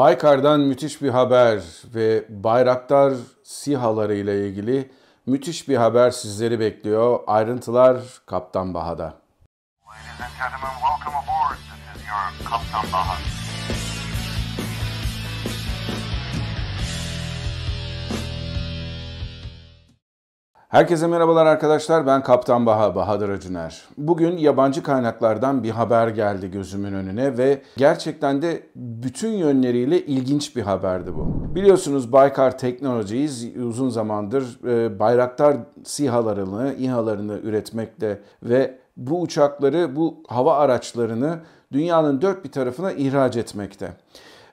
Baykar'dan müthiş bir haber ve Bayraktar SİHA'ları ile ilgili müthiş bir haber sizleri bekliyor. Ayrıntılar Kaptan Baha'da. Ladies and gentlemen, welcome aboard. This is your Kaptan Baha. Herkese merhabalar arkadaşlar. Ben Kaptan Baha, Bahadır Acuner. Bugün yabancı kaynaklardan bir haber geldi gözümün önüne ve gerçekten de bütün yönleriyle ilginç bir haberdi bu. Biliyorsunuz Baykar Technologies uzun zamandır e, Bayraktar SİHA'larını, İHA'larını üretmekte ve bu uçakları, bu hava araçlarını dünyanın dört bir tarafına ihraç etmekte.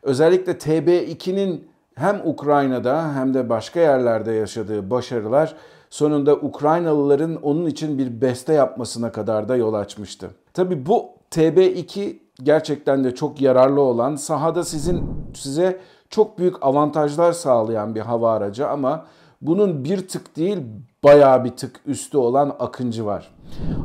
Özellikle TB2'nin hem Ukrayna'da hem de başka yerlerde yaşadığı başarılar sonunda Ukraynalıların onun için bir beste yapmasına kadar da yol açmıştı. Tabi bu TB2 gerçekten de çok yararlı olan, sahada sizin size çok büyük avantajlar sağlayan bir hava aracı ama bunun bir tık değil bayağı bir tık üstü olan Akıncı var.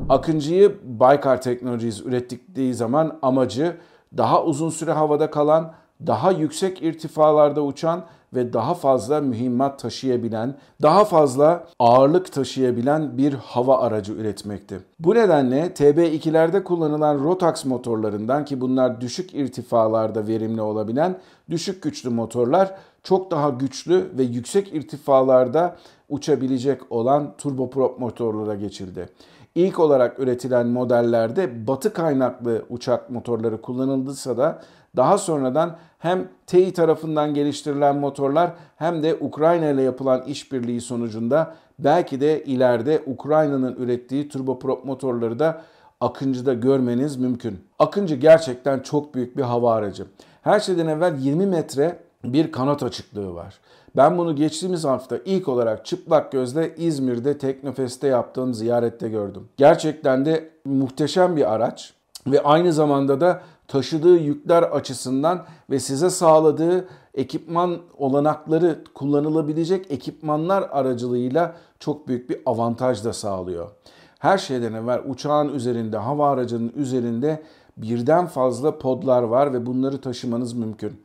Akıncı'yı Baykar Technologies ürettikleri zaman amacı daha uzun süre havada kalan, daha yüksek irtifalarda uçan ve daha fazla mühimmat taşıyabilen, daha fazla ağırlık taşıyabilen bir hava aracı üretmekti. Bu nedenle TB2'lerde kullanılan Rotax motorlarından ki bunlar düşük irtifalarda verimli olabilen düşük güçlü motorlar çok daha güçlü ve yüksek irtifalarda uçabilecek olan turboprop motorlara geçildi. İlk olarak üretilen modellerde batı kaynaklı uçak motorları kullanıldıysa da daha sonradan hem TEİ tarafından geliştirilen motorlar hem de Ukrayna ile yapılan işbirliği sonucunda belki de ileride Ukrayna'nın ürettiği turboprop motorları da Akıncı'da görmeniz mümkün. Akıncı gerçekten çok büyük bir hava aracı. Her şeyden evvel 20 metre bir kanat açıklığı var. Ben bunu geçtiğimiz hafta ilk olarak çıplak gözle İzmir'de Teknofest'te yaptığım ziyarette gördüm. Gerçekten de muhteşem bir araç ve aynı zamanda da taşıdığı yükler açısından ve size sağladığı ekipman olanakları kullanılabilecek ekipmanlar aracılığıyla çok büyük bir avantaj da sağlıyor. Her şeyden evvel uçağın üzerinde, hava aracının üzerinde birden fazla podlar var ve bunları taşımanız mümkün.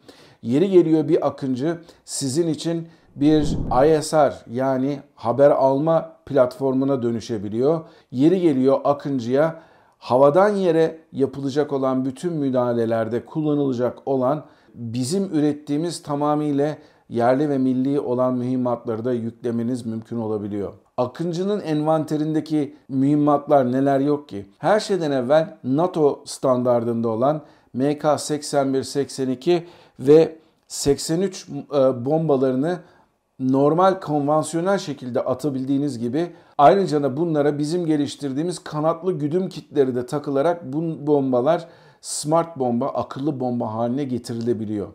Yeri geliyor bir akıncı sizin için bir ISR yani haber alma platformuna dönüşebiliyor. Yeri geliyor akıncıya havadan yere yapılacak olan bütün müdahalelerde kullanılacak olan bizim ürettiğimiz tamamıyla yerli ve milli olan mühimmatları da yüklemeniz mümkün olabiliyor. Akıncı'nın envanterindeki mühimmatlar neler yok ki? Her şeyden evvel NATO standardında olan MK81-82 ve 83 e, bombalarını normal konvansiyonel şekilde atabildiğiniz gibi ayrıca da bunlara bizim geliştirdiğimiz kanatlı güdüm kitleri de takılarak bu bombalar smart bomba, akıllı bomba haline getirilebiliyor.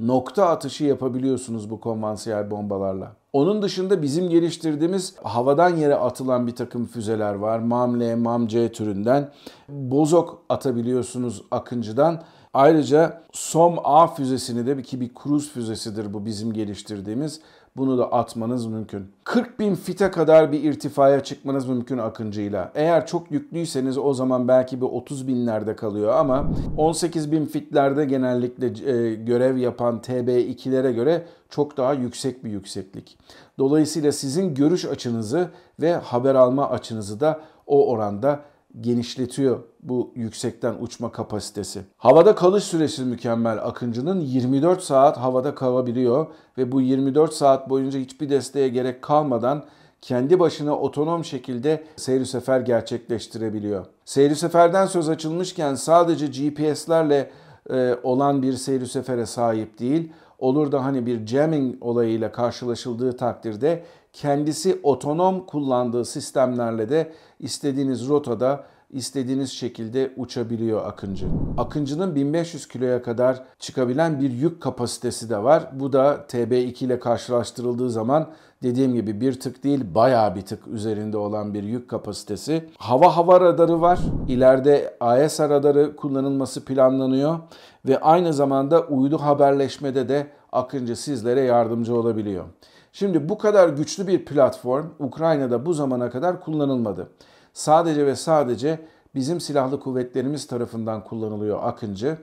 Nokta atışı yapabiliyorsunuz bu konvansiyonel bombalarla. Onun dışında bizim geliştirdiğimiz havadan yere atılan bir takım füzeler var. MAM-L, MAM-C türünden. Bozok atabiliyorsunuz Akıncı'dan. Ayrıca SOM-A füzesini de ki bir kruz füzesidir bu bizim geliştirdiğimiz. Bunu da atmanız mümkün. 40 bin fite kadar bir irtifaya çıkmanız mümkün akıncıyla. Eğer çok yüklüyseniz o zaman belki bir 30 binlerde kalıyor ama 18 bin fitlerde genellikle e, görev yapan TB2'lere göre çok daha yüksek bir yükseklik. Dolayısıyla sizin görüş açınızı ve haber alma açınızı da o oranda genişletiyor bu yüksekten uçma kapasitesi. Havada kalış süresi mükemmel. Akıncı'nın 24 saat havada kalabiliyor ve bu 24 saat boyunca hiçbir desteğe gerek kalmadan kendi başına otonom şekilde seyir sefer gerçekleştirebiliyor. Seyir seferden söz açılmışken sadece GPS'lerle e, olan bir seyir sefere sahip değil. Olur da hani bir jamming olayıyla karşılaşıldığı takdirde kendisi otonom kullandığı sistemlerle de istediğiniz rotada istediğiniz şekilde uçabiliyor Akıncı. Akıncı'nın 1500 kiloya kadar çıkabilen bir yük kapasitesi de var. Bu da TB2 ile karşılaştırıldığı zaman dediğim gibi bir tık değil bayağı bir tık üzerinde olan bir yük kapasitesi. Hava hava radarı var. İleride AES radarı kullanılması planlanıyor ve aynı zamanda uydu haberleşmede de Akıncı sizlere yardımcı olabiliyor. Şimdi bu kadar güçlü bir platform Ukrayna'da bu zamana kadar kullanılmadı. Sadece ve sadece bizim silahlı kuvvetlerimiz tarafından kullanılıyor Akıncı.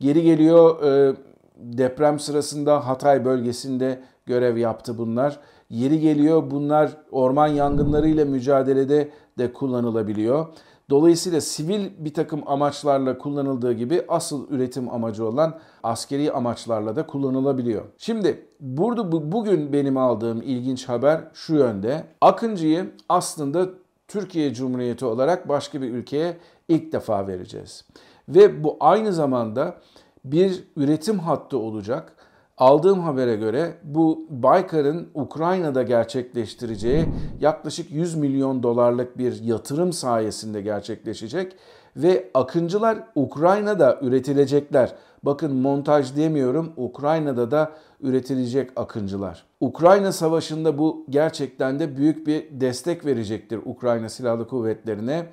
Geri geliyor e, deprem sırasında Hatay bölgesinde görev yaptı bunlar. Yeri geliyor bunlar orman yangınlarıyla mücadelede de kullanılabiliyor. Dolayısıyla sivil bir takım amaçlarla kullanıldığı gibi asıl üretim amacı olan askeri amaçlarla da kullanılabiliyor. Şimdi burada bu, bugün benim aldığım ilginç haber şu yönde. Akıncı'yı aslında Türkiye Cumhuriyeti olarak başka bir ülkeye ilk defa vereceğiz. Ve bu aynı zamanda bir üretim hattı olacak. Aldığım habere göre bu Baykar'ın Ukrayna'da gerçekleştireceği yaklaşık 100 milyon dolarlık bir yatırım sayesinde gerçekleşecek ve akıncılar Ukrayna'da üretilecekler. Bakın montaj demiyorum Ukrayna'da da üretilecek akıncılar. Ukrayna Savaşı'nda bu gerçekten de büyük bir destek verecektir Ukrayna Silahlı Kuvvetleri'ne.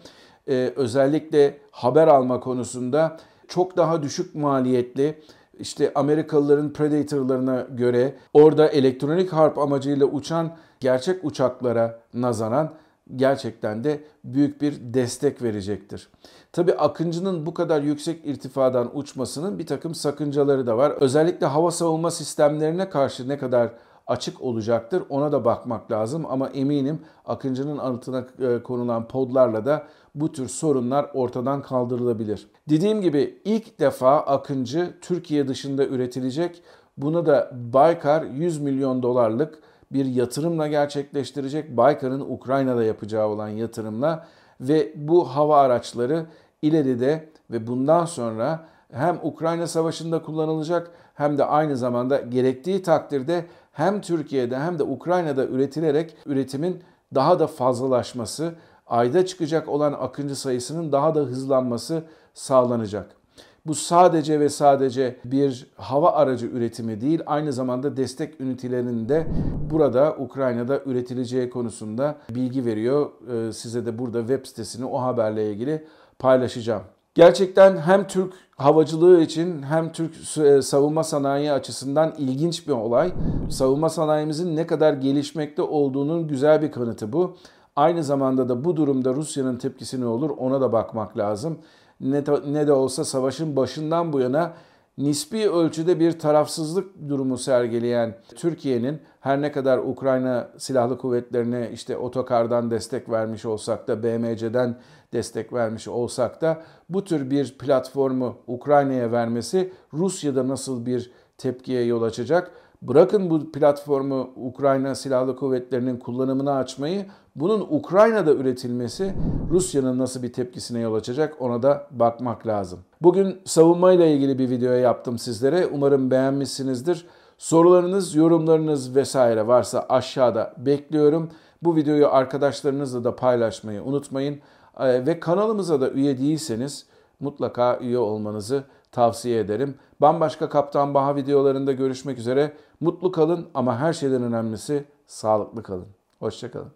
Ee, özellikle haber alma konusunda çok daha düşük maliyetli işte Amerikalıların Predator'larına göre orada elektronik harp amacıyla uçan gerçek uçaklara nazaran gerçekten de büyük bir destek verecektir. Tabi Akıncı'nın bu kadar yüksek irtifadan uçmasının bir takım sakıncaları da var. Özellikle hava savunma sistemlerine karşı ne kadar açık olacaktır ona da bakmak lazım ama eminim Akıncı'nın altına e, konulan podlarla da bu tür sorunlar ortadan kaldırılabilir. Dediğim gibi ilk defa Akıncı Türkiye dışında üretilecek. Bunu da Baykar 100 milyon dolarlık bir yatırımla gerçekleştirecek. Baykar'ın Ukrayna'da yapacağı olan yatırımla ve bu hava araçları ileride ve bundan sonra hem Ukrayna Savaşı'nda kullanılacak hem de aynı zamanda gerektiği takdirde hem Türkiye'de hem de Ukrayna'da üretilerek üretimin daha da fazlalaşması, ayda çıkacak olan akıncı sayısının daha da hızlanması sağlanacak. Bu sadece ve sadece bir hava aracı üretimi değil, aynı zamanda destek ünitelerinin de burada Ukrayna'da üretileceği konusunda bilgi veriyor. Ee, size de burada web sitesini o haberle ilgili paylaşacağım. Gerçekten hem Türk havacılığı için hem Türk e, savunma sanayi açısından ilginç bir olay. Savunma sanayimizin ne kadar gelişmekte olduğunun güzel bir kanıtı bu. Aynı zamanda da bu durumda Rusya'nın tepkisi ne olur ona da bakmak lazım. Ne de, olsa savaşın başından bu yana nispi ölçüde bir tarafsızlık durumu sergileyen Türkiye'nin her ne kadar Ukrayna Silahlı Kuvvetlerine işte otokardan destek vermiş olsak da BMC'den destek vermiş olsak da bu tür bir platformu Ukrayna'ya vermesi Rusya'da nasıl bir tepkiye yol açacak? Bırakın bu platformu Ukrayna Silahlı Kuvvetleri'nin kullanımına açmayı, bunun Ukrayna'da üretilmesi Rusya'nın nasıl bir tepkisine yol açacak ona da bakmak lazım. Bugün savunma ile ilgili bir video yaptım sizlere. Umarım beğenmişsinizdir. Sorularınız, yorumlarınız vesaire varsa aşağıda bekliyorum. Bu videoyu arkadaşlarınızla da paylaşmayı unutmayın. Ee, ve kanalımıza da üye değilseniz mutlaka üye olmanızı tavsiye ederim. Bambaşka Kaptan Baha videolarında görüşmek üzere. Mutlu kalın ama her şeyden önemlisi sağlıklı kalın. Hoşçakalın.